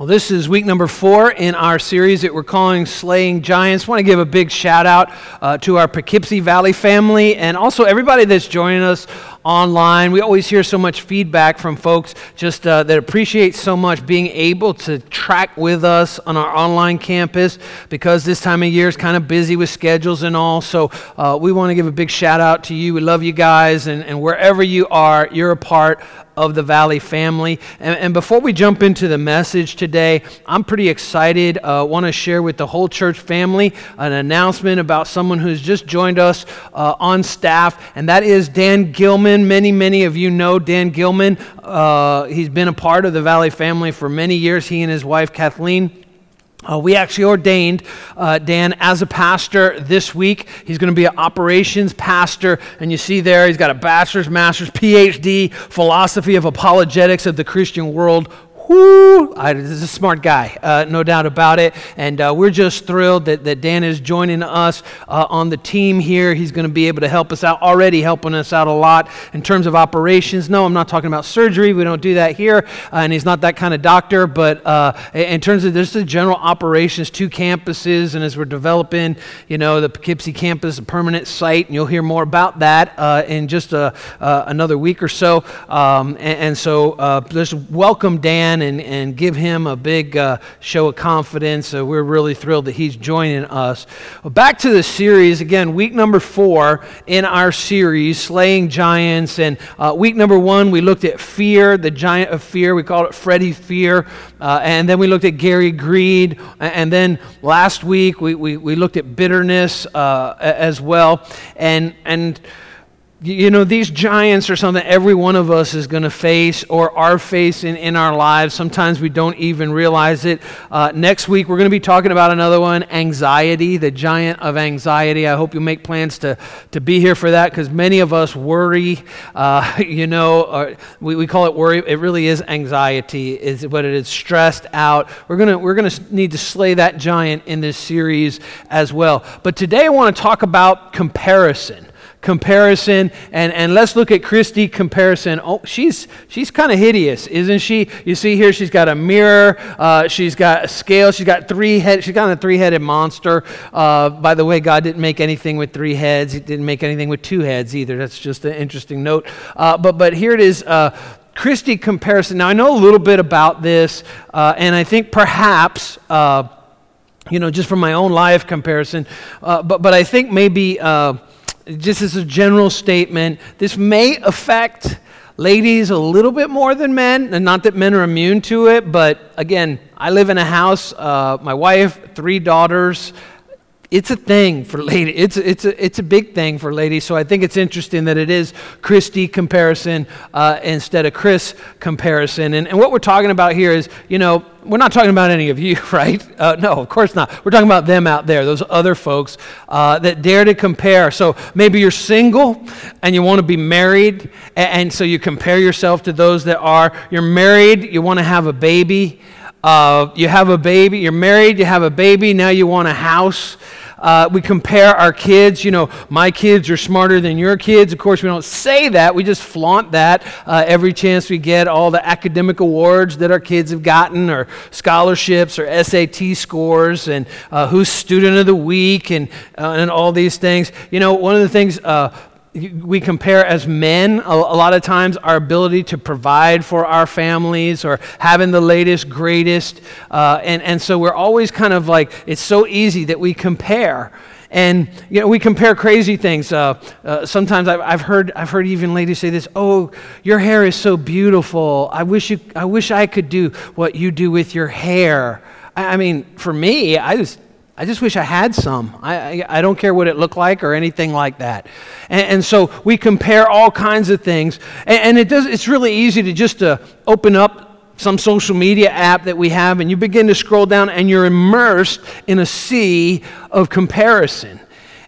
Well, this is week number four in our series that we're calling Slaying Giants. Want to give a big shout out uh, to our Poughkeepsie Valley family and also everybody that's joining us online. We always hear so much feedback from folks just uh, that appreciate so much being able to track with us on our online campus because this time of year is kind of busy with schedules and all. So uh, we want to give a big shout out to you. We love you guys, and, and wherever you are, you're a part of the Valley family. And, and, before we jump into the message today, I'm pretty excited. I uh, want to share with the whole church family an announcement about someone who's just joined us uh, on staff, and that is Dan Gilman. Many, many of you know Dan Gilman. Uh, he's been a part of the Valley family for many years, he and his wife Kathleen. Uh, we actually ordained uh, Dan as a pastor this week. He's going to be an operations pastor. And you see there, he's got a bachelor's, master's, PhD, philosophy of apologetics of the Christian world whoo, I, this is a smart guy, uh, no doubt about it. And uh, we're just thrilled that, that Dan is joining us uh, on the team here. He's going to be able to help us out, already helping us out a lot in terms of operations. No, I'm not talking about surgery. We don't do that here. Uh, and he's not that kind of doctor. But uh, in terms of just the general operations, two campuses, and as we're developing, you know, the Poughkeepsie campus, a permanent site, and you'll hear more about that uh, in just a, another week or so. Um, and, and, so just welcome Dan and, and give him a big uh, show of confidence. Uh, we're really thrilled that he's joining us. Well, back to the series, again, week number four in our series, Slaying Giants. And uh, week number one, we looked at fear, the giant of fear. We called it Freddy Fear. Uh, and then we looked at Gary Greed. And then last week, we, we, we looked at bitterness uh, as well. And, and you know, these giants are something every one of us is going to face or are facing in our lives. Sometimes we don't even realize it. Uh, next week, we're going to be talking about another one anxiety, the giant of anxiety. I hope you make plans to, to be here for that because many of us worry. Uh, you know, we, we call it worry. It really is anxiety, is what it is, stressed out. We're going we're going to need to slay that giant in this series as well. But today, I want to talk about comparison comparison. And, and let's look at christy comparison. Oh she's she's kind of hideous isn't she? You see here she's got a mirror uh, she's got a scale she's got three head she's got a three-headed monster. Uh, by the way god didn't make anything with three heads he didn't make anything with two heads either. That's just an interesting note. Uh, but but here it is uh, christy comparison. Now i know a little bit about this uh, and i think perhaps uh, you know just from my own life comparison but but i think maybe just as a general statement, this may affect ladies a little bit more than men, and not that men are immune to it, but again, I live in a house, uh, my wife, three daughters. It's a thing for ladies. It's, it's, a, it's a big thing for ladies. So I think it's interesting that it is Christy comparison uh, instead of Chris comparison. And, and what we're talking about here is, you know, we're not talking about any of you, right? Uh, no, of course not. We're talking about them out there, those other folks uh, that dare to compare. So maybe you're single and you want to be married, and, and, so you compare yourself to those that are. You're married, you want to have a baby. Uh, you have a baby, you're married, you have a baby, now you want a house. Uh, we compare our kids. You know, my kids are smarter than your kids. Of course, we don't say that. We just flaunt that uh, every chance we get. All the academic awards that our kids have gotten, or scholarships, or SAT scores, and uh, who's student of the week, and uh, and all these things. You know, one of the things uh, we compare as men a, lot of times our ability to provide for our families or having the latest greatest uh, and, and so we're always kind of like it's so easy that we compare. And you know we compare crazy things. Uh, uh, sometimes I've, I've, heard i've heard even ladies say this oh your hair is so beautiful. I wish you i wish i could do what you do with your hair. I, I mean for me i just I just wish I had some. I, I, I, don't care what it looked like or anything like that. And, and so we compare all kinds of things. And, and, it does, it's really easy to just to open up some social media app that we have and you begin to scroll down and you're immersed in a sea of comparison.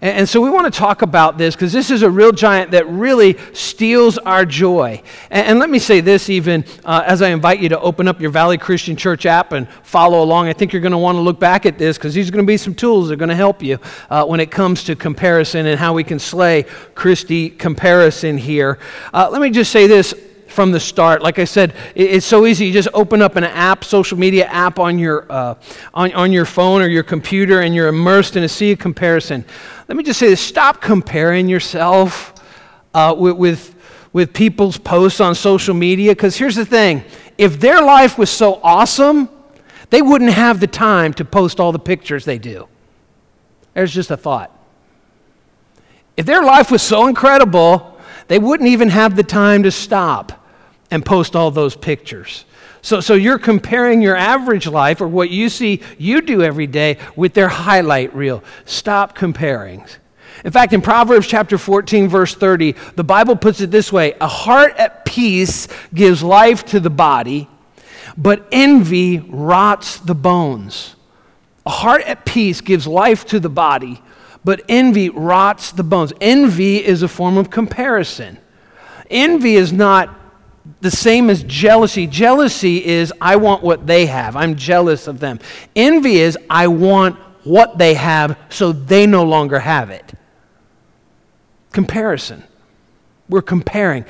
And, and so we want to talk about this because this is a real giant that really steals our joy. And, and let me say this even uh, as I invite you to open up your Valley Christian Church app and follow along. I think you're going to want to look back at this because these are going to be some tools that are going to help you uh, when it comes to comparison and how we can slay Christy comparison here. Uh, let me just say this from the start. Like I said, it's so easy. You just open up an app, social media app on your, uh, on, on your phone or your computer, and you're immersed in a sea of comparison. Let me just say this stop comparing yourself uh, with, with, with people's posts on social media, because here's the thing if their life was so awesome, they wouldn't have the time to post all the pictures they do. There's just a thought. If their life was so incredible, they wouldn't even have the time to stop and post all those pictures. So, so you're comparing your average life or what you see you do every day with their highlight reel. Stop comparing. In fact, in Proverbs chapter 14, verse 30, the Bible puts it this way A heart at peace gives life to the body, but envy rots the bones. A heart at peace gives life to the body, but envy rots the bones. Envy is a form of comparison. Envy is not the same as jealousy. Jealousy is, I want what they have. I'm jealous of them. Envy is, I want what they have so they no longer have it. Comparison. We're comparing.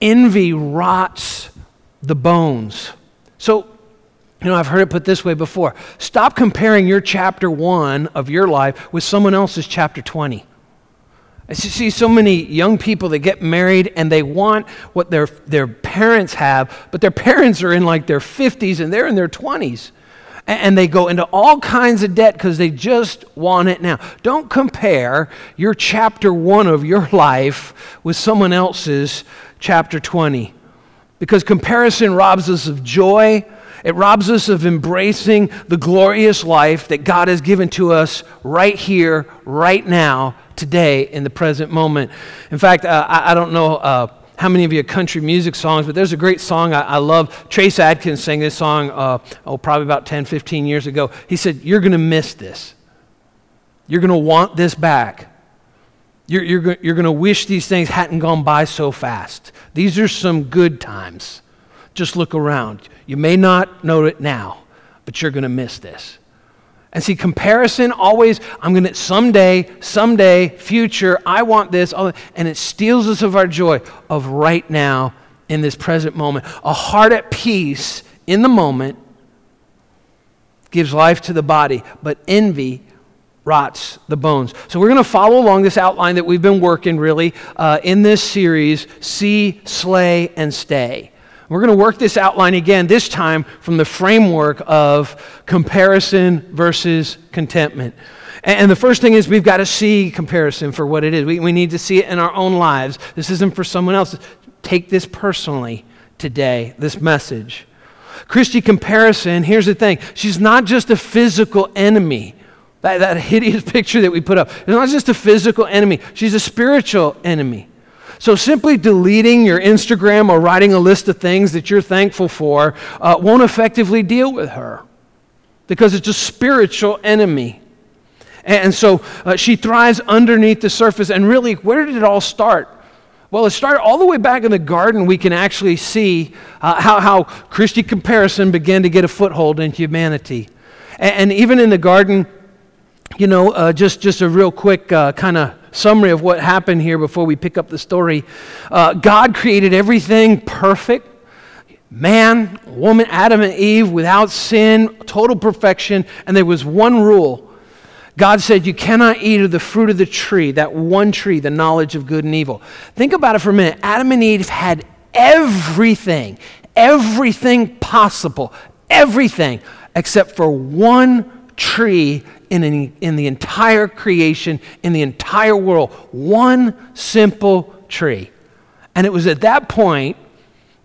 Envy rots the bones. So, you know, I've heard it put this way before. Stop comparing your chapter one of your life with someone else's chapter 20. I see so many young people that get married and they want what their, their parents have, but their parents are in like their 50s and they're in their 20s. And they go into all kinds of debt because they just want it now. Don't compare your chapter one of your life with someone else's chapter 20 because comparison robs us of joy it robs us of embracing the glorious life that God has given to us right here, right now, today, in the present moment. In fact, uh, I, I, don't know. Uh, how many of you country music songs, but there's a great song I, I love. Trace Adkins sang this song, uh, oh, probably about 10, 15 years ago. He said, You're going to miss this. You're going to want this back. You're, you're, you're going to wish these things hadn't gone by so fast. These are some good times. Just look around. You may not know it now, but you're going to miss this. And see, comparison always, I'm going to someday, someday, future, I want this, and it steals us of our joy of right now in this present moment. A heart at peace in the moment gives life to the body, but envy rots the bones. So we're going to follow along this outline that we've been working really uh, in this series see, slay, and stay. We're going to work this outline again, this time from the framework of comparison versus contentment. And the first thing is we've got to see comparison for what it is. We, we need to see it in our own lives. This isn't for someone else. Take this personally today, this message. Christy comparison, here's the thing she's not just a physical enemy. That, that hideous picture that we put up. It's not just a physical enemy, she's a spiritual enemy. So simply deleting your Instagram or writing a list of things that you're thankful for uh, won't effectively deal with her because it's a spiritual enemy. And so uh, she thrives underneath the surface. And really, where did it all start? Well, it started all the way back in the garden. We can actually see uh, how, how Christian comparison began to get a foothold in humanity. And, and even in the garden, you know, uh, just, just a real quick uh, kind of summary of what happened here before we pick up the story. Uh, God created everything perfect man, woman, Adam, and Eve without sin, total perfection, and there was one rule. God said, You cannot eat of the fruit of the tree, that one tree, the knowledge of good and evil. Think about it for a minute. Adam and Eve had everything, everything possible, everything, except for one tree in, in the entire creation, in the entire world. One simple tree. And it was at that point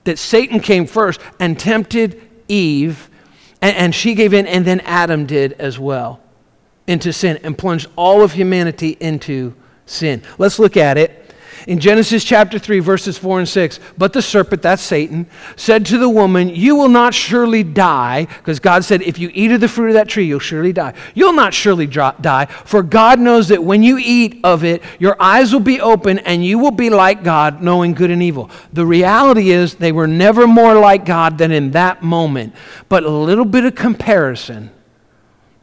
that Satan came first and tempted Eve, and, and she gave in, and then Adam did as well into sin and plunged all of humanity into sin. Let's look at it in Genesis chapter 3, verses 4 and 6, but the serpent, that's Satan, said to the woman, You will not surely die, because God said, If you eat of the fruit of that tree, you'll surely die. You'll not surely die, for God knows that when you eat of it, your eyes will be open and you will be like God, knowing good and evil. The reality is, they were never more like God than in that moment. But a little bit of comparison,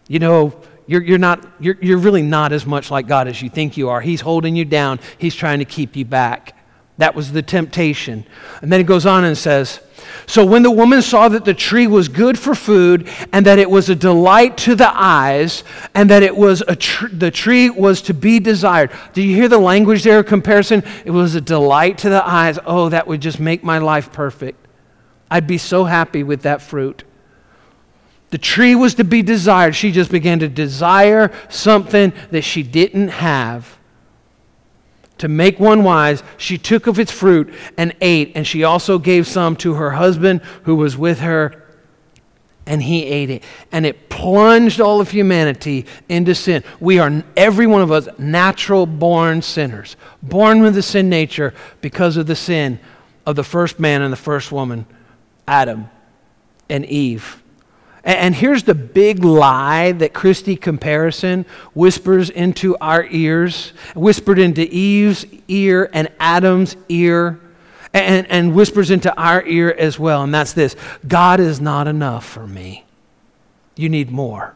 you know, you're, you're, not, you're, you're really not as much like God as you think you are. He's holding you down, He's trying to keep you back. That was the temptation. And then it goes on and says, So when the woman saw that the tree was good for food, and that it was a delight to the eyes, and that it was a tr- the tree was to be desired. Do you hear the language there comparison? It was a delight to the eyes. Oh, that would just make my life perfect. I'd be so happy with that fruit. The tree was to be desired. She just began to desire something that she didn't have to make one wise, she took of its fruit and ate, and she also gave some to her husband who was with her, and he ate it. And it plunged all of humanity into sin. We are, every one of us, natural born sinners, born with the sin nature because of the sin of the first man and the first woman, Adam and Eve. And here's the big lie that Christie comparison whispers into our ears, whispered into Eve's ear and Adam's ear, and, and whispers into our ear as well. And that's this God is not enough for me. You need more.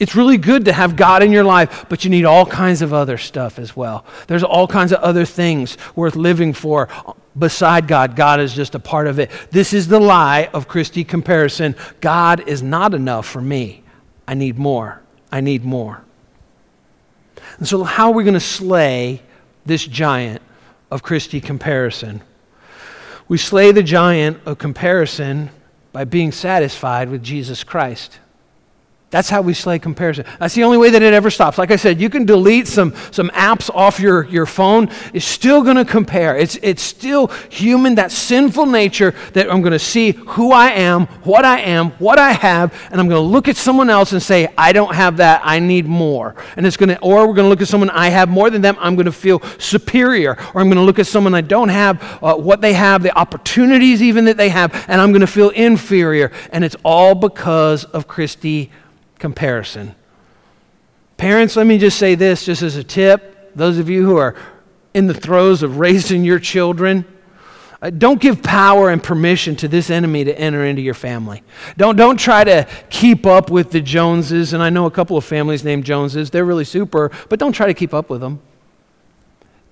It's really good to have God in your life, but you need all kinds of other stuff as well. There's all kinds of other things worth living for beside God. God is just a part of it. This is the lie of Christie comparison. God is not enough for me. I need more. I need more. And so, how are we going to slay this giant of Christie comparison? We slay the giant of comparison by being satisfied with Jesus Christ. That's how we slay comparison. That's the only way that it ever stops. Like I said, you can delete some, some apps off your, your phone. It's still going to compare. It's, it's still human, that sinful nature that I'm going to see who I am, what I am, what I have, and I'm going to look at someone else and say, I don't have that. I need more. And it's going to, or we're going to look at someone I have more than them. I'm going to feel superior. Or I'm going to look at someone I don't have, uh, what they have, the opportunities even that they have, and I'm going to feel inferior. And it's all because of Christie comparison. Parents, let me just say this just as a tip. Those of you who are in the throes of raising your children, uh, don't give power and permission to this enemy to enter into your family. Don't, don't try to keep up with the Joneses. And I know a couple of families named Joneses. They're really super, but don't try to keep up with them.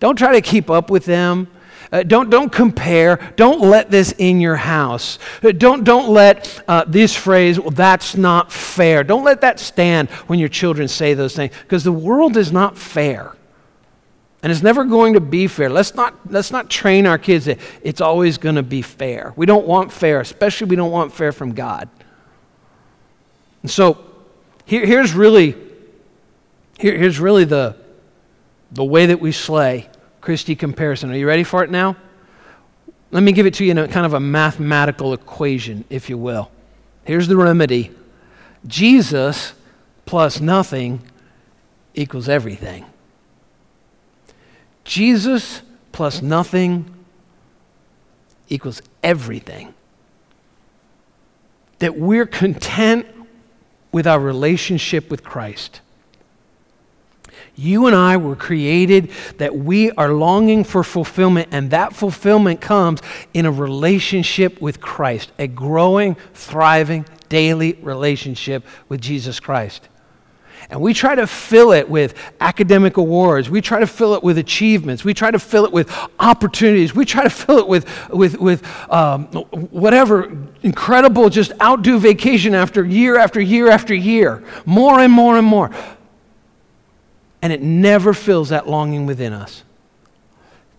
Don't try to keep up with them. Uh, don't, don't compare. Don't let this in your house. Uh, don't, don't let uh, this phrase, well, that's not fair. Don't let that stand when your children say those things because the world is not fair. And it's never going to be fair. Let's not, let's not train our kids that it's always going to be fair. We don't want fair, especially we don't want fair from God. And so here, here's really, here, here's really the, the way that we slay Christie comparison. Are you ready for it now? Let me give it to you in a kind of a mathematical equation, if you will. Here's the remedy Jesus plus nothing equals everything. Jesus plus nothing equals everything. That we're content with our relationship with Christ. You and I were created that we are longing for fulfillment, and that fulfillment comes in a relationship with Christ, a growing, thriving, daily relationship with Jesus Christ. And we try to fill it with academic awards. We try to fill it with achievements. We try to fill it with opportunities. We try to fill it with, with, with um, whatever incredible, just outdo vacation after year after year after year. More and more and more and it never fills that longing within us.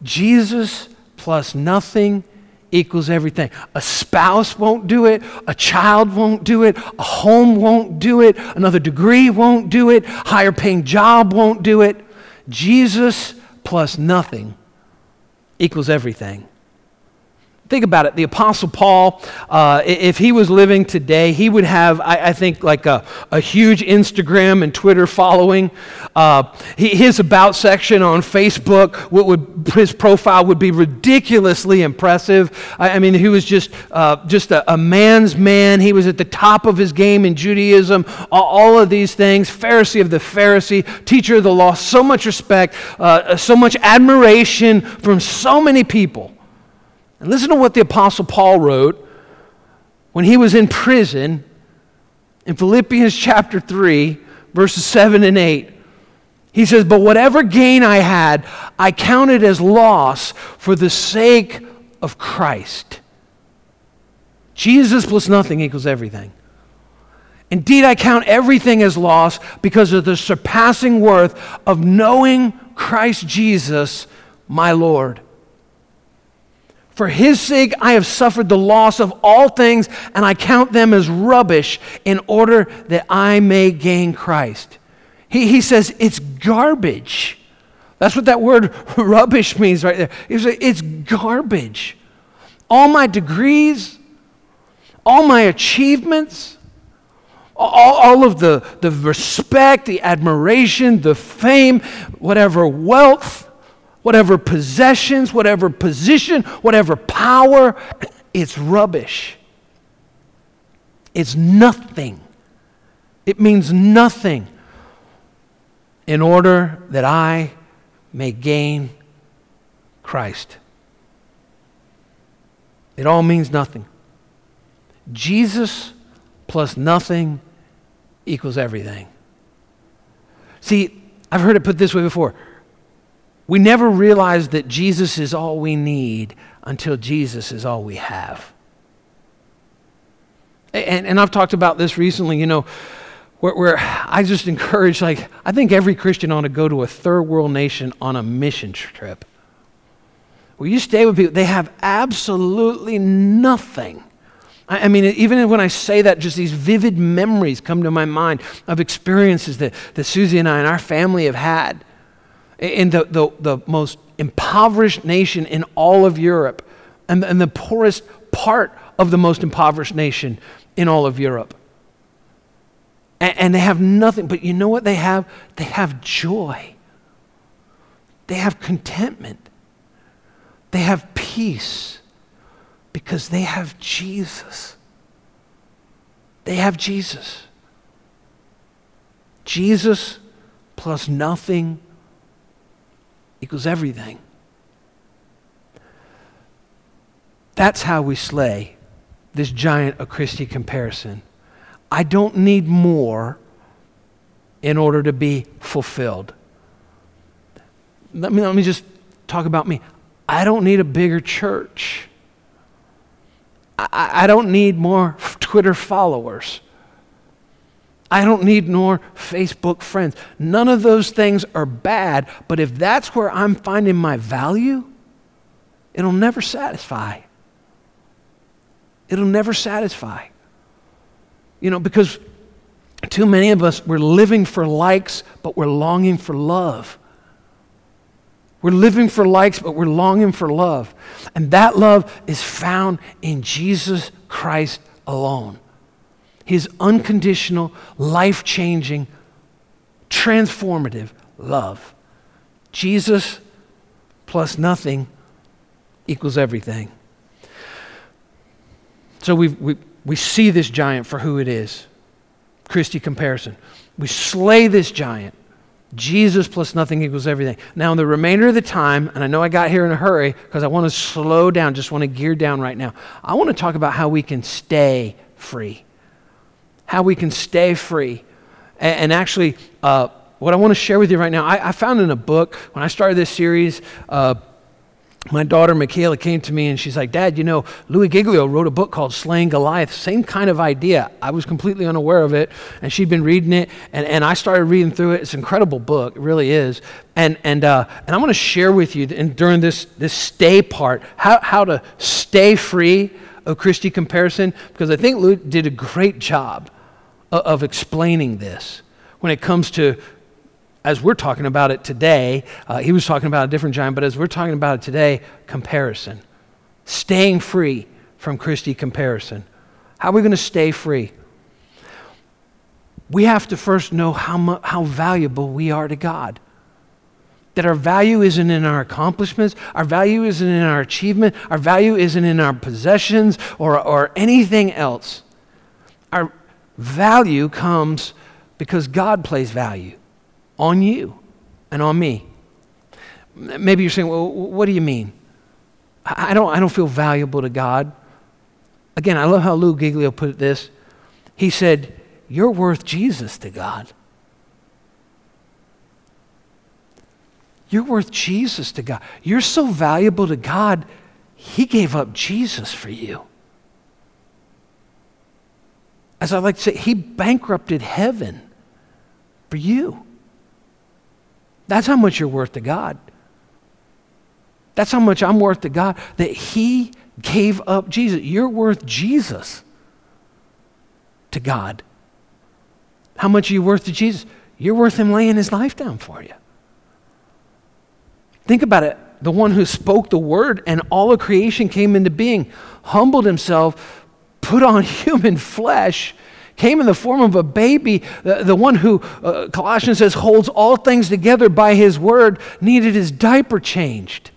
Jesus plus nothing equals everything. A spouse won't do it, a child won't do it, a home won't do it, another degree won't do it, higher paying job won't do it. Jesus plus nothing equals everything. Think about it. The Apostle Paul, uh, if he was living today, he would have, I, I think, like a, a, huge Instagram and Twitter following. Uh, he, his about section on Facebook, would, his profile would be ridiculously impressive. I, I mean, he was just, uh, just a, a, man's man. He was at the top of his game in Judaism, all, all, of these things. Pharisee of the Pharisee, teacher of the law, so much respect, uh, so much admiration from so many people. And listen to what the Apostle Paul wrote when he was in prison in Philippians chapter 3, verses 7 and 8. He says, But whatever gain I had, I counted as loss for the sake of Christ. Jesus plus nothing equals everything. Indeed, I count everything as loss because of the surpassing worth of knowing Christ Jesus, my Lord. For his sake, I have suffered the loss of all things, and I count them as rubbish in order that I may gain Christ. He, he says it's garbage. That's what that word rubbish means right there. He says, it's garbage. All my degrees, all my achievements, all, all of the, the respect, the admiration, the fame, whatever wealth, whatever possessions, whatever position, whatever power, it's rubbish. It's nothing. It means nothing in order that I may gain Christ. It all means nothing. Jesus plus nothing equals everything. See, I've heard it put this way before. We never realize that Jesus is all we need until Jesus is all we have. And, and I've talked about this recently, you know, where, where I just encourage, like, I think every Christian ought to go to a third world nation on a mission trip. Where you stay with people, they have absolutely nothing I, mean, even when I say that, just these vivid memories come to my mind of experiences that, that Susie and I and our family have had in the, the, the most impoverished nation in all of Europe and, and the poorest part of the most impoverished nation in all of Europe. And, and they have nothing, but you know what they have? They have joy, they have contentment, they have peace because they have Jesus. They have Jesus. Jesus plus nothing equals everything. That's how we slay this giant of Christie comparison. I don't need more in order to be fulfilled. Let me, let me just talk about me. I don't need a bigger church. I, I don't need more Twitter followers. I don't need more Facebook friends. None of those things are bad, but if that's where I'm finding my value, it'll never satisfy. It'll never satisfy. You know, because too many of us, we're living for likes, but we're longing for love. We're living for likes, but we're longing for love. And that love is found in Jesus Christ alone. His unconditional, life changing, transformative love. Jesus plus nothing equals everything. So we we, we see this giant for who it is. Christie comparison. We slay this giant Jesus plus nothing equals everything. Now, in the remainder of the time, and I know I got here in a hurry because I want to slow down, just want to gear down right now. I want to talk about how we can stay free. How we can stay free. And, and actually, uh, what I want to share with you right now, I, I, found in a book when I started this series. Uh, my daughter Michaela came to me and she's like, Dad, you know, Louie Giglio wrote a book called Slaying Goliath. Same kind of idea. I was completely unaware of it, and she'd been reading it, and, and I started reading through it. It's an incredible book, it really is. And, and, uh, and I want to share with you and during this, this stay part how, how to stay free of Christy comparison, because I think Louie did a great job of, explaining this when it comes to as we're talking about it today, uh, he was talking about a different giant, but as we're talking about it today, comparison. Staying free from Christie comparison. How are we going to stay free? We have to first know how, mu- how valuable we are to God. That our value isn't in our accomplishments, our value isn't in our achievement, our value isn't in our possessions or, or anything else. Value comes because God plays value on you and on me. Maybe you're saying, well, what do you mean? I don't, I don't feel valuable to God. Again, I love how Lou Giglio put this. He said, You're worth Jesus to God. You're worth Jesus to God. You're so valuable to God, He gave up Jesus for you. As I like to say, He bankrupted heaven for you. That's how much you're worth to God. That's how much I'm worth to God, that He gave up Jesus. You're worth Jesus to God. How much are you worth to Jesus? You're worth Him laying His life down for you. Think about it. The one who spoke the word and all of creation came into being, humbled himself, put on human flesh, came in the form of a baby. The, the one who, uh, Colossians says, holds all things together by his word, needed his diaper changed.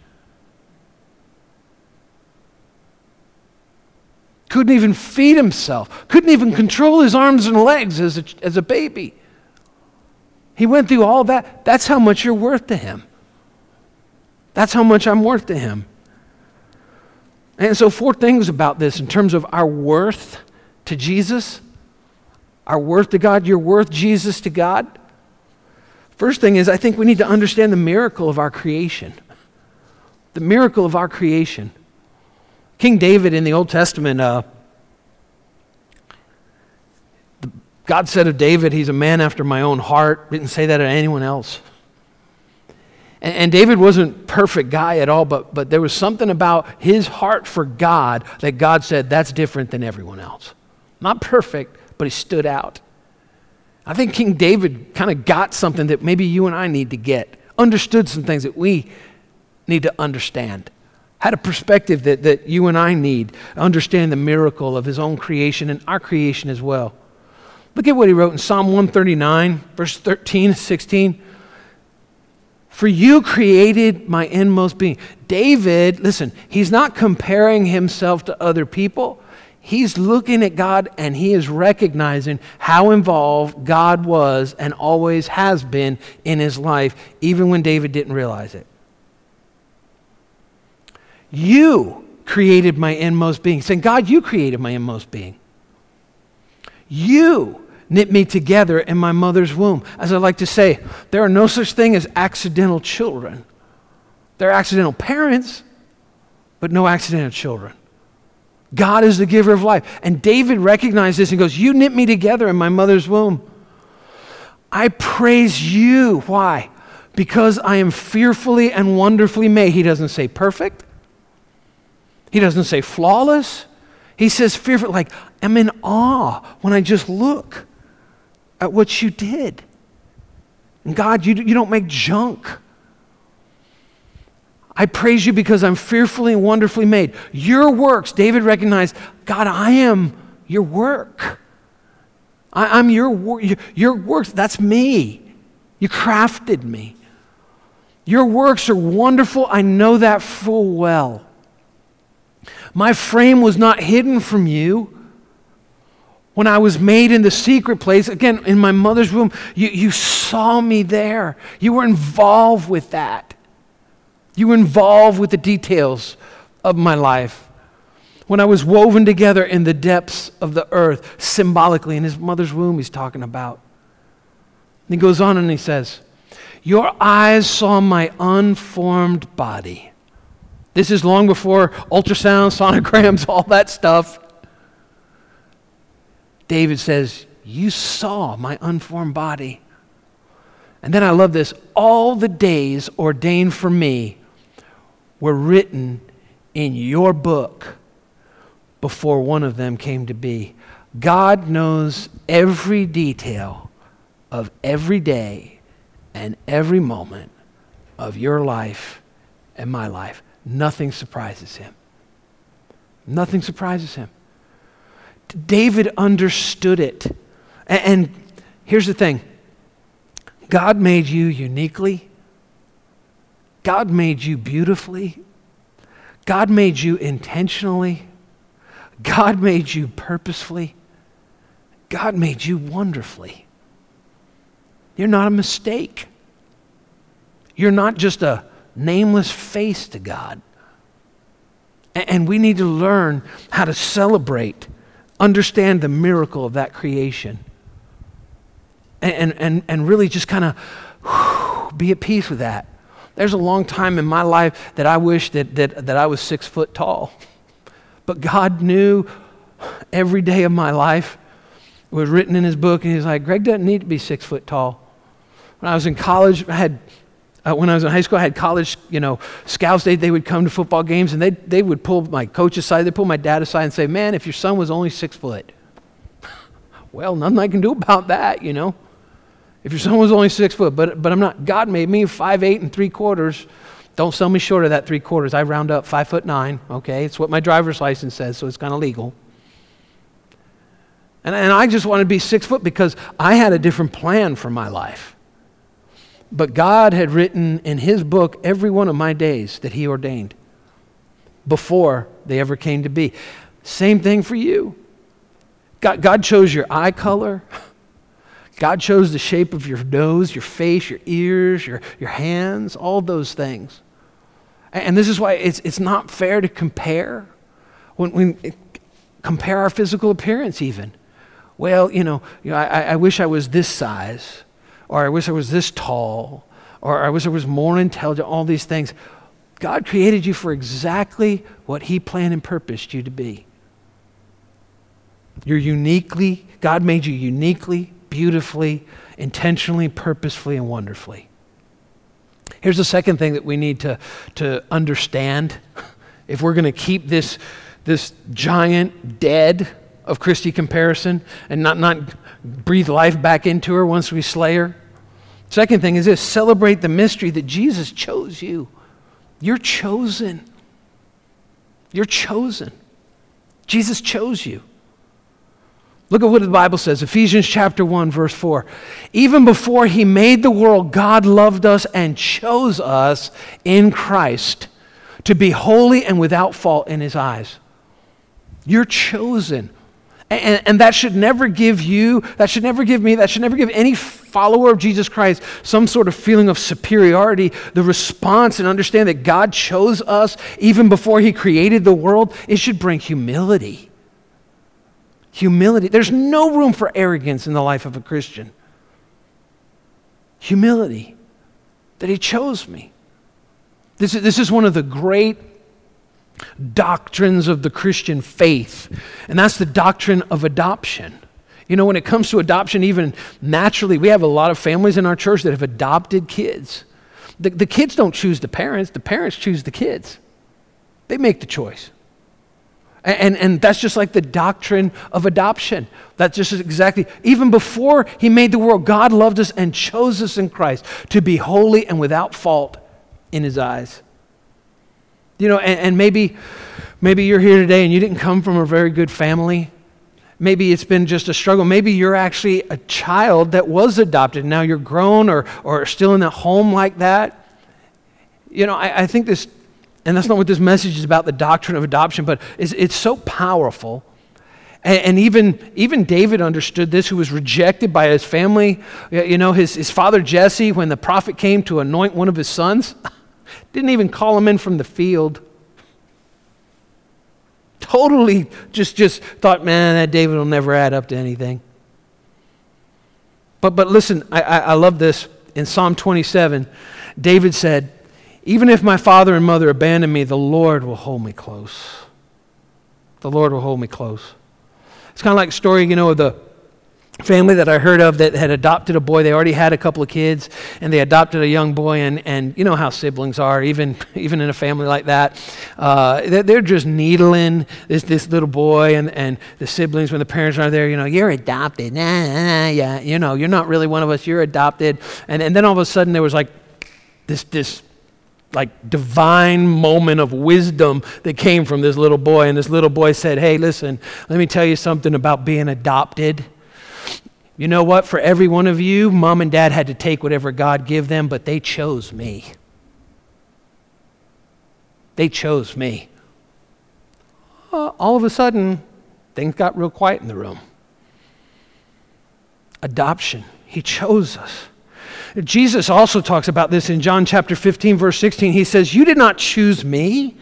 Couldn't even feed himself, couldn't even control his arms and legs as a, as a baby. He went through all that. That's how much you're worth to him. That's how much I'm worth to Him. And so, four things about this in terms of our worth to Jesus, our worth to God, your worth, Jesus to God. First thing is, I think we need to understand the miracle of our creation. The miracle of our creation. King David in the Old Testament, uh, God said of David, he's a man after my own heart. Didn't say that to anyone else. And, and David wasn't perfect guy at all, but, but there was something about his heart for God that God said, that's different than everyone else. Not perfect, but he stood out. I think King David kind of got something that maybe you and I need to get, understood some things that we need to understand, had a perspective that, that you and I need, understand the miracle of his own creation and our creation as well. Look at what he wrote in Psalm 139, verse 13, 16. For you created my inmost being. David, listen, he's not comparing himself to other people. He's looking at God and he is recognizing how involved God was and always has been in his life, even when David didn't realize it. You created my inmost being. Saying, God, you created my inmost being. You knit me together in my mother's womb. As I like to say, there are no such thing as accidental children. There are accidental parents, but no accidental children. God is the giver of life. And David recognized this and goes, You knit me together in my mother's womb. I praise you. Why? Because I am fearfully and wonderfully made. He doesn't say perfect, he doesn't say flawless. He says fearful, like, I'm in awe when I just look at what you did. And God, you, you don't make junk. I praise you because I'm fearfully and wonderfully made. Your works, David recognized, God, I am your work. I, am your, your, your works. That's me. You crafted me. Your works are wonderful. I know that full well. My frame was not hidden from you when I was made in the secret place, again, in my mother's womb, you, you saw me there. You were involved with that. You were involved with the details of my life. When I was woven together in the depths of the earth, symbolically, in his mother's womb, he's talking about. And he goes on and he says, Your eyes saw my unformed body. This is long before ultrasound, sonograms, all that stuff. David says, You saw my unformed body. And then I love this all the days ordained for me were written in your book before one of them came to be. God knows every detail of every day and every moment of your life and my life. Nothing surprises him. Nothing surprises him. David understood it. And, and here's the thing God made you uniquely, God made you beautifully, God made you intentionally, God made you purposefully, God made you wonderfully. You're not a mistake. You're not just a nameless face to God. And we need to learn how to celebrate understand the miracle of that creation and, and, and really just kind of be at peace with that. There's a long time in my life that I wish that, that, that I was six foot tall. But God knew every day of my life was written in his book, and he's like, Greg doesn't need to be six foot tall. When I was in college, I had uh, when I was in high school, I had college, you know, scouts. They, they would come to football games and they, they would pull my coach aside, they'd pull my dad aside and say, Man, if your son was only six foot, well, nothing I can do about that, you know. If your son was only six foot, but, but I'm not. God made me five eight and three quarters. Don't sell me short of that three quarters. I round up five foot nine, okay? It's what my driver's license says, so it's kind of legal. And, and I just wanted to be six foot because I had a different plan for my life. But God had written in His book every one of my days that He ordained before they ever came to be. Same thing for you. God, God chose your eye color. God chose the shape of your nose, your face, your ears, your, your hands, all those things. And this is why it's, it's not fair to compare. When, when compare our physical appearance, even. Well, you know, you know I, I wish I was this size or I wish I was this tall, or I wish I was more intelligent, all these things. God created you for exactly what He planned and purposed you to be. You're uniquely, God made you uniquely, beautifully, intentionally, purposefully, and wonderfully. Here's the second thing that we need to, to understand. If we're going to keep this, this giant dead of Christy comparison and not, not breathe life back into her once we slay her, Second thing is this celebrate the mystery that Jesus chose you. You're chosen. You're chosen. Jesus chose you. Look at what the Bible says Ephesians chapter 1, verse 4. Even before he made the world, God loved us and chose us in Christ to be holy and without fault in his eyes. You're chosen. And, and, that should never give you, that should never give me, that should never give any follower of Jesus Christ some sort of feeling of superiority. The response and understand that God chose us even before He created the world, it should bring humility. Humility. There's no room for arrogance in the life of a Christian. Humility. That He chose me. This is, this is one of the great doctrines of the Christian faith, and that's the doctrine of adoption. You know, when it comes to adoption, even naturally, we have a lot of families in our church that have adopted kids. The, the kids don't choose the parents, the parents choose the kids. They make the choice. And, and, that's just like the doctrine of adoption. That's just exactly, even before He made the world, God loved us and chose us in Christ to be holy and without fault in His eyes. You know, and, and maybe, maybe you're here today and you didn't come from a very good family. Maybe it's been just a struggle. Maybe you're actually a child that was adopted. Now you're grown or, or still in a home like that. You know, I, I think this, and that's not what this message is about the doctrine of adoption, but it's, it's so powerful. And, and, even, even David understood this, who was rejected by his family. You know, his, his father Jesse, when the prophet came to anoint one of his sons, Didn't even call him in from the field. Totally just, just thought, man, that David will never add up to anything. But, but listen, I, I, I love this. In Psalm 27, David said, Even if my father and mother abandon me, the Lord will hold me close. The Lord will hold me close. It's kind of like a story, you know, of the family that I heard of that had adopted a boy. They already had a couple of kids, and they adopted a young boy. And, and you know how siblings are, even, even in a family like that. Uh, they're, just needling this, this little boy, and, and the siblings, when the parents are there, you know, you're adopted. Nah, nah, nah, yeah, you know, you're not really one of us, you're adopted. And, and then all of a sudden, there was like this, this like divine moment of wisdom that came from this little boy. And this little boy said, Hey, listen, let me tell you something about being adopted. You know what? For every one of you, mom and dad had to take whatever God gave them, but they chose me. They chose me. Uh, all of a sudden, things got real quiet in the room. Adoption. He chose us. Jesus also talks about this in John chapter 15, verse 16. He says, You did not choose me,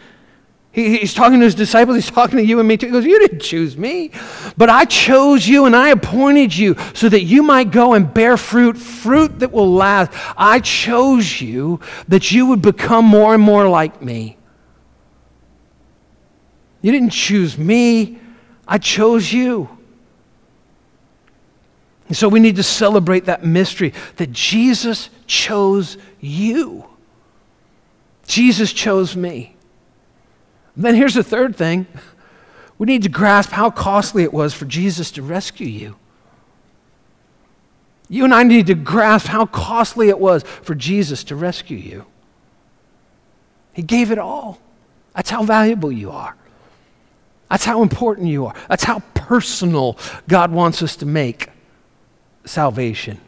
He, he's talking to his disciples, he's talking to you and me too. He goes, You didn't choose me, but I chose you and I appointed you so that you might go and bear fruit, fruit that will last. I chose you that you would become more and more like me. You didn't choose me, I chose you. And so we need to celebrate that mystery that Jesus chose you. Jesus chose me. And then here's the third thing we need to grasp how costly it was for Jesus to rescue you. You and I need to grasp how costly it was for Jesus to rescue you. He gave it all. That's how valuable you are. That's how important you are. That's how personal God wants us to make salvation.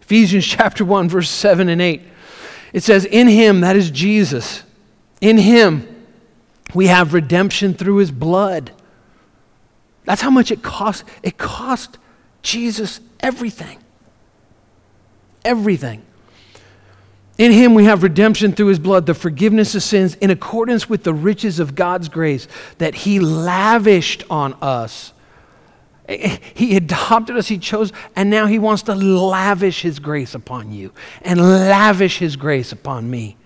Ephesians chapter 1, verse 7 and 8. It says, In him, that is Jesus, in him we have redemption through his blood. That's how much it cost. It cost Jesus everything. Everything. In him we have redemption through his blood, the forgiveness of sins in accordance with the riches of God's grace that he lavished on us. He adopted us, he chose, and now he wants to lavish his grace upon you and lavish his grace upon me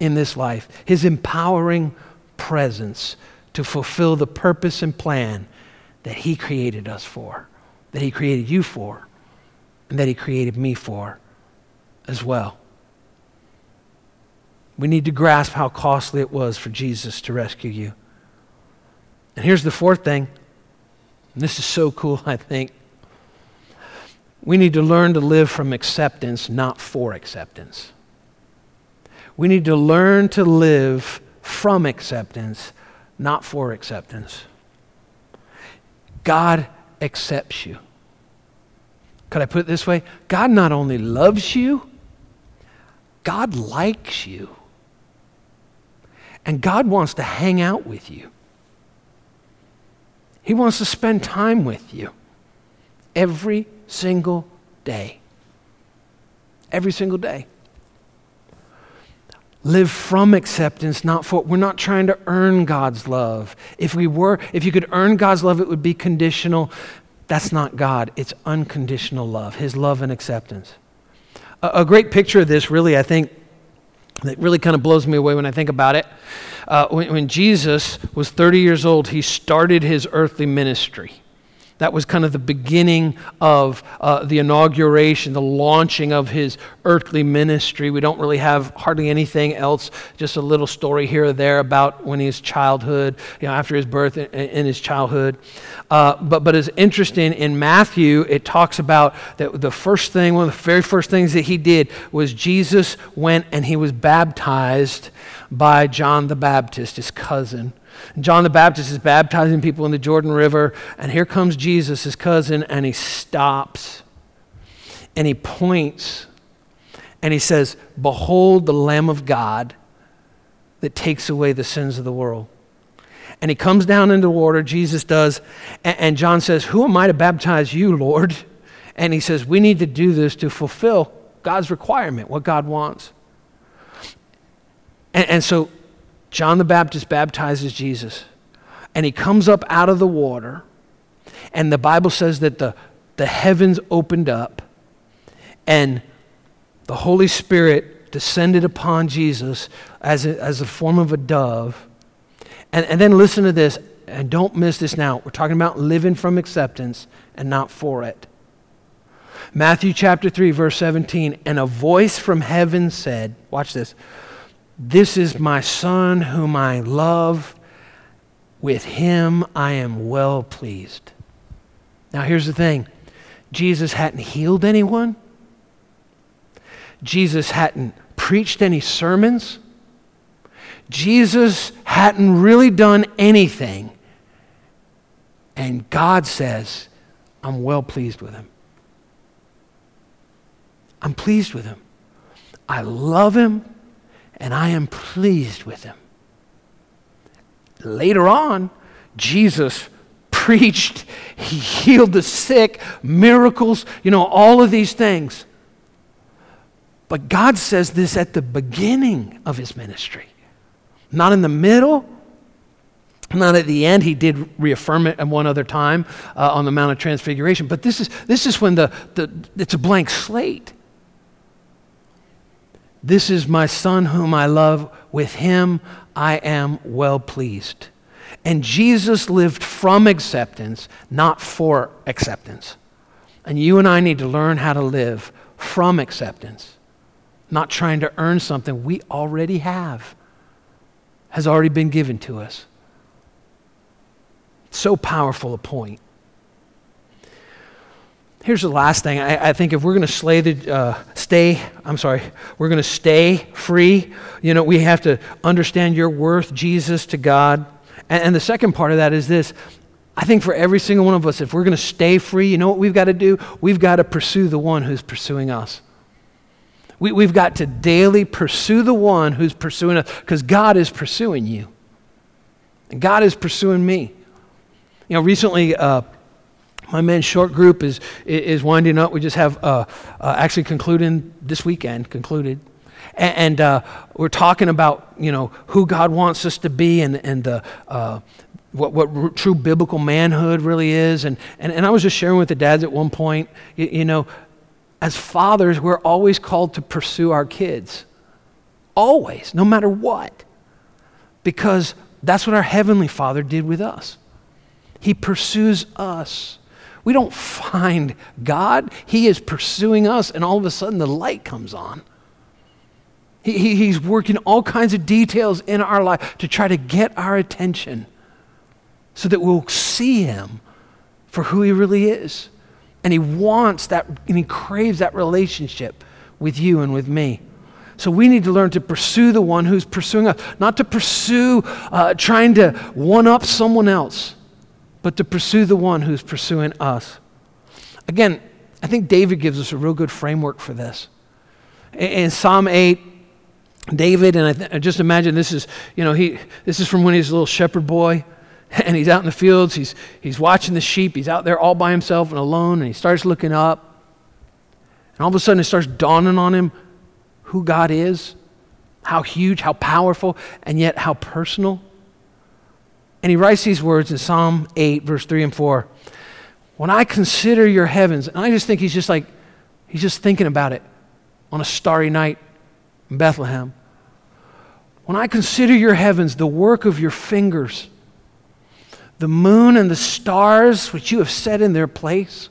in this life. His empowering presence to fulfill the purpose and plan that he created us for, that he created you for, and that he created me for as well. We need to grasp how costly it was for Jesus to rescue you. And here's the fourth thing, and this is so cool, I think. We need to learn to live from acceptance, not for acceptance. We need to learn to live from acceptance, not for acceptance. God accepts you. Could I put it this way? God not only loves you, God likes you. And God wants to hang out with you. He wants to spend time with you every single day. Every single day. Live from acceptance, not for. We're not trying to earn God's love. If we were, if you could earn God's love, it would be conditional. That's not God. It's unconditional love, His love and acceptance. A, a great picture of this, really, I think, that really kind of blows me away when I think about it. Uh, when, when Jesus was 30 years old, he started his earthly ministry. That was kind of the beginning of uh, the inauguration, the launching of his earthly ministry. We don't really have hardly anything else, just a little story here or there about when his childhood, you know, after his birth in, his childhood. Uh, but, but it's interesting, in Matthew, it talks about that the first thing, one of the very first things that he did was Jesus went and he was baptized by John the Baptist, his cousin. John the Baptist is baptizing people in the Jordan River, and here comes Jesus, his cousin, and he stops and he points and he says, Behold the Lamb of God that takes away the sins of the world. And he comes down into the water, Jesus does, and, John says, Who am I to baptize you, Lord? And he says, We need to do this to fulfill God's requirement, what God wants. And, and so John the Baptist baptizes Jesus, and he comes up out of the water, and the Bible says that the, the heavens opened up, and the Holy Spirit descended upon Jesus as a, as a form of a dove. And, and then listen to this, and don't miss this now. We're talking about living from acceptance and not for it. Matthew chapter 3, verse 17, and a voice from heaven said, Watch this. This is my son whom I love. With him I am well pleased. Now, here's the thing Jesus hadn't healed anyone, Jesus hadn't preached any sermons, Jesus hadn't really done anything. And God says, I'm well pleased with him. I'm pleased with him. I love him and I am pleased with him. Later on, Jesus preached, he healed the sick, miracles, you know, all of these things. But God says this at the beginning of his ministry. Not in the middle, not at the end. He did reaffirm it one other time uh, on the Mount of Transfiguration. But this is, this is when the, the, it's a blank slate. This is my son whom I love. With him I am well pleased. And Jesus lived from acceptance, not for acceptance. And you and I need to learn how to live from acceptance, not trying to earn something we already have, has already been given to us. So powerful a point. Here's the last thing. I, I think if we're going to slay the, uh, stay, I'm sorry, we're going to stay free, you know, we have to understand your worth, Jesus, to God. And, and the second part of that is this I think for every single one of us, if we're going to stay free, you know what we've got to do? We've got to pursue the one who's pursuing us. We, we've got to daily pursue the one who's pursuing us because God is pursuing you. And God is pursuing me. You know, recently, uh, my men's short group is, is winding up. We just have uh, uh, actually concluding this weekend, concluded. And, and uh, we're talking about, you know, who God wants us to be and, and the, uh, what, what true biblical manhood really is. And, and, and I was just sharing with the dads at one point, you, you know, as fathers, we're always called to pursue our kids. Always, no matter what. Because that's what our Heavenly Father did with us. He pursues us. We don't find God, He is pursuing us, and all of a sudden the light comes on. He, he, he's working all kinds of details in our life to try to get our attention so that we'll see Him for who He really is. And He wants that, and He craves that relationship with you and with me. So we need to learn to pursue the one who's pursuing us, not to pursue uh, trying to one up someone else, but to pursue the one who's pursuing us. Again, I think David gives us a real good framework for this. In, Psalm 8, David, and I, th- I just imagine this is, you know, he, this is from when he's a little shepherd boy and he's out in the fields. He's, he's watching the sheep. He's out there all by himself and alone, and he starts looking up. And all of a sudden, it starts dawning on him who God is, how huge, how powerful, and yet how personal. And he writes these words in Psalm 8, verse 3 and 4. When I consider your heavens, and I just think he's just like, he's just thinking about it on a starry night in Bethlehem. When I consider your heavens, the work of your fingers, the moon and the stars which you have set in their place?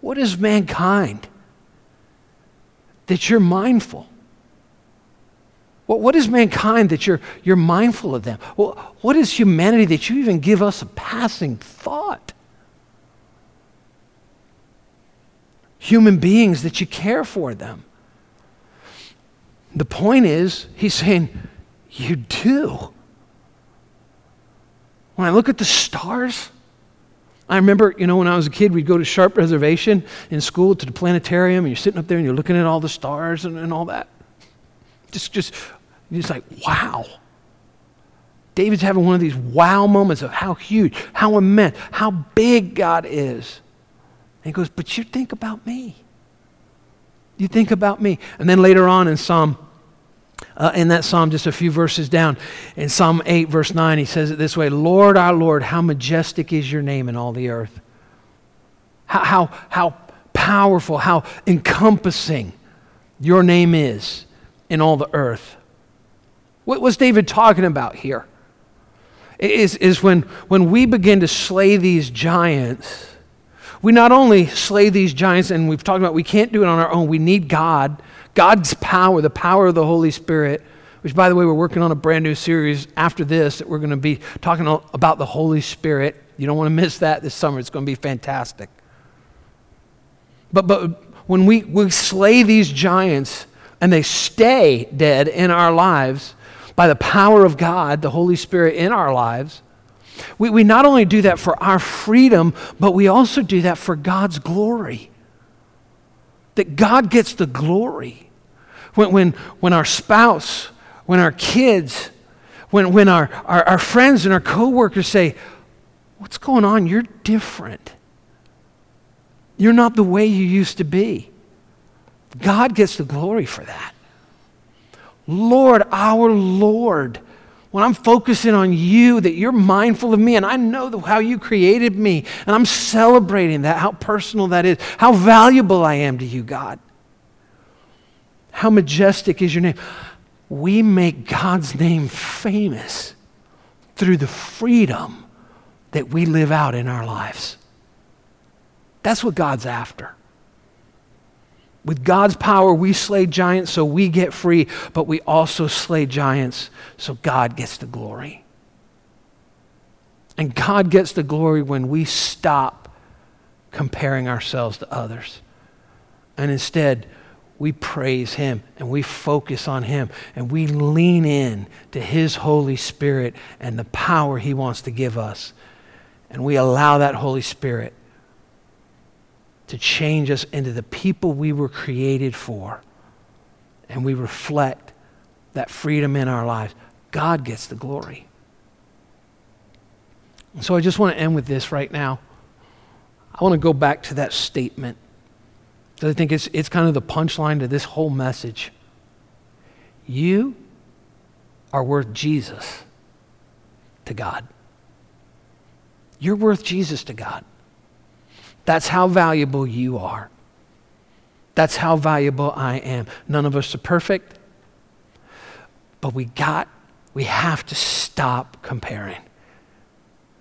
What is mankind that you're mindful? What, what is mankind that you're, you're mindful of them? Well, what is humanity that you even give us a passing thought? Human beings that you care for them. The point is, he's saying, You do. When I look at the stars, I remember, you know, when I was a kid, we'd go to Sharp Reservation in school to the planetarium, and you're sitting up there and you're looking at all the stars and, and all that. Just, just, just like, wow. David's having one of these wow moments of how huge, how immense, how big God is. And he goes, But you think about me. You think about me. And then later on in Psalm uh, in that psalm, just a few verses down, in Psalm 8, verse 9, he says it this way Lord, our Lord, how majestic is your name in all the earth. How, how, how powerful, how encompassing your name is in all the earth. What was David talking about here? Is, is when, when we begin to slay these giants, we not only slay these giants, and we've talked about we can't do it on our own, we need God God's power, the power of the Holy Spirit, which, by the way, we're working on a brand new series after this that we're going to be talking about the Holy Spirit. You don't want to miss that this summer. It's going to be fantastic. But, but when we, we slay these giants and they stay dead in our lives by the power of God, the Holy Spirit in our lives, we, we not only do that for our freedom, but we also do that for God's glory that God gets the glory. When, when, when our spouse, when our kids, when, when our, our, our friends and our coworkers say, What's going on? You're different. You're not the way you used to be. God gets the glory for that. Lord, our Lord. When I'm focusing on you, that you're mindful of me, and I know how you created me, and I'm celebrating that, how personal that is, how valuable I am to you, God. How majestic is your name. We make God's name famous through the freedom that we live out in our lives. That's what God's after. With God's power, we slay giants so we get free, but we also slay giants so God gets the glory. And God gets the glory when we stop comparing ourselves to others. And instead, we praise Him and we focus on Him and we lean in to His Holy Spirit and the power He wants to give us. And we allow that Holy Spirit to change us into the people we were created for. And we reflect that freedom in our lives. God gets the glory. And so I just want to end with this right now. I want to go back to that statement. because I think it's, it's kind of the punchline to this whole message. You are worth Jesus to God. You're worth Jesus to God. That's how valuable you are. That's how valuable I am. None of us are perfect, but we got, we have to stop comparing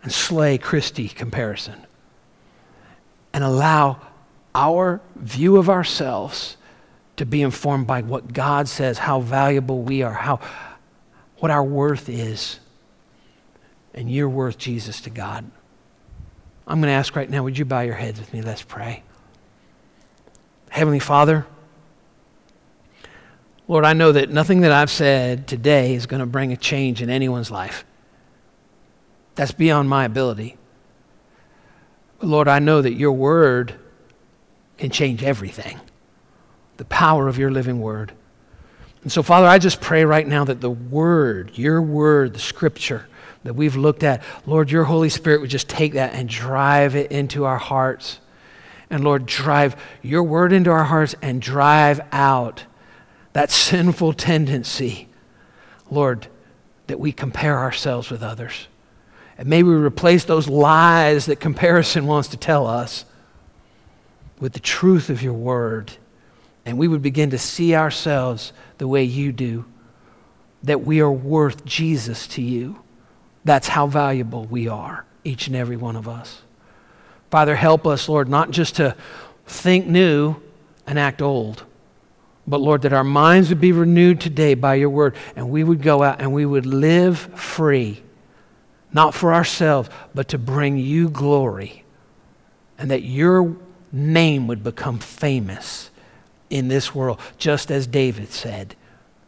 and slay Christy comparison and allow our view of ourselves to be informed by what God says, how valuable we are, how, what our worth is. And you're worth Jesus to God. I'm going to ask right now, would you bow your heads with me? Let's pray. Heavenly Father, Lord, I know that nothing that I've said today is going to bring a change in anyone's life. That's beyond my ability. But Lord, I know that your word can change everything. The power of your living word. And so, Father, I just pray right now that the word, your word, the scripture, that we've looked at, Lord, your Holy Spirit would just take that and drive it into our hearts. And Lord, drive your word into our hearts and drive out that sinful tendency, Lord, that we compare ourselves with others. And may we replace those lies that comparison wants to tell us with the truth of your word. And we would begin to see ourselves the way you do, that we are worth Jesus to you. That's how valuable we are, each and every one of us. Father, help us, Lord, not just to think new and act old, but Lord, that our minds would be renewed today by your word and we would go out and we would live free, not for ourselves, but to bring you glory, and that your name would become famous in this world, just as David said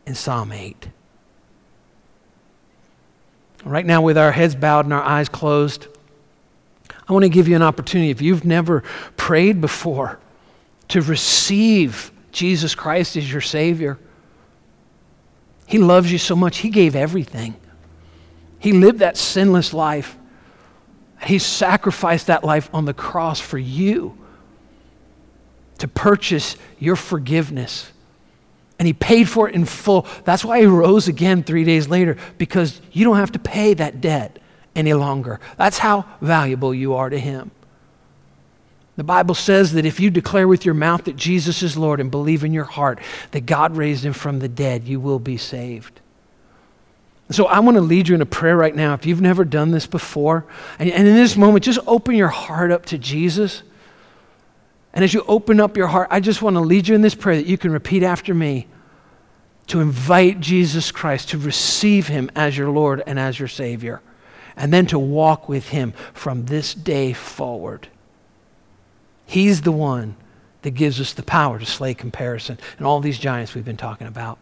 in Psalm 8. Right now, with our heads bowed and our eyes closed, I want to give you an opportunity. If you've never prayed before, to receive Jesus Christ as your Savior. He loves you so much, He gave everything. He lived that sinless life. He sacrificed that life on the cross for you to purchase your forgiveness and he paid for it in full. That's why he rose again three days later, because you don't have to pay that debt any longer. That's how valuable you are to him. The Bible says that if you declare with your mouth that Jesus is Lord and believe in your heart that God raised him from the dead, you will be saved. So I want to lead you in a prayer right now. If you've never done this before, and, and in this moment, just open your heart up to Jesus. And as you open up your heart, I just want to lead you in this prayer that you can repeat after me to invite Jesus Christ, to receive him as your Lord and as your Savior, and then to walk with him from this day forward. He's the one that gives us the power to slay comparison and all these giants we've been talking about.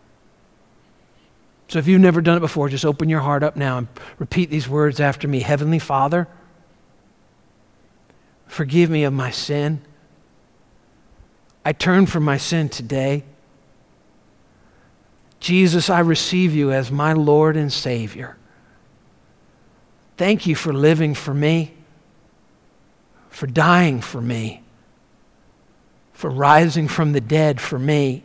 So if you've never done it before, just open your heart up now and repeat these words after me Heavenly Father, forgive me of my sin. I turn from my sin today. Jesus, I receive you as my Lord and Savior. Thank you for living for me, for dying for me, for rising from the dead for me.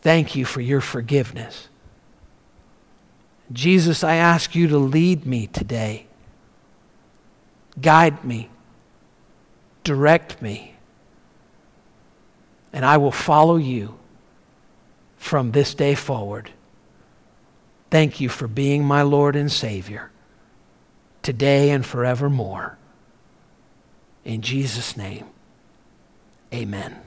Thank you for your forgiveness. Jesus, I ask you to lead me today. Guide me. Direct me. And I will follow you from this day forward. Thank you for being my Lord and Savior today and forevermore. In Jesus' name, amen.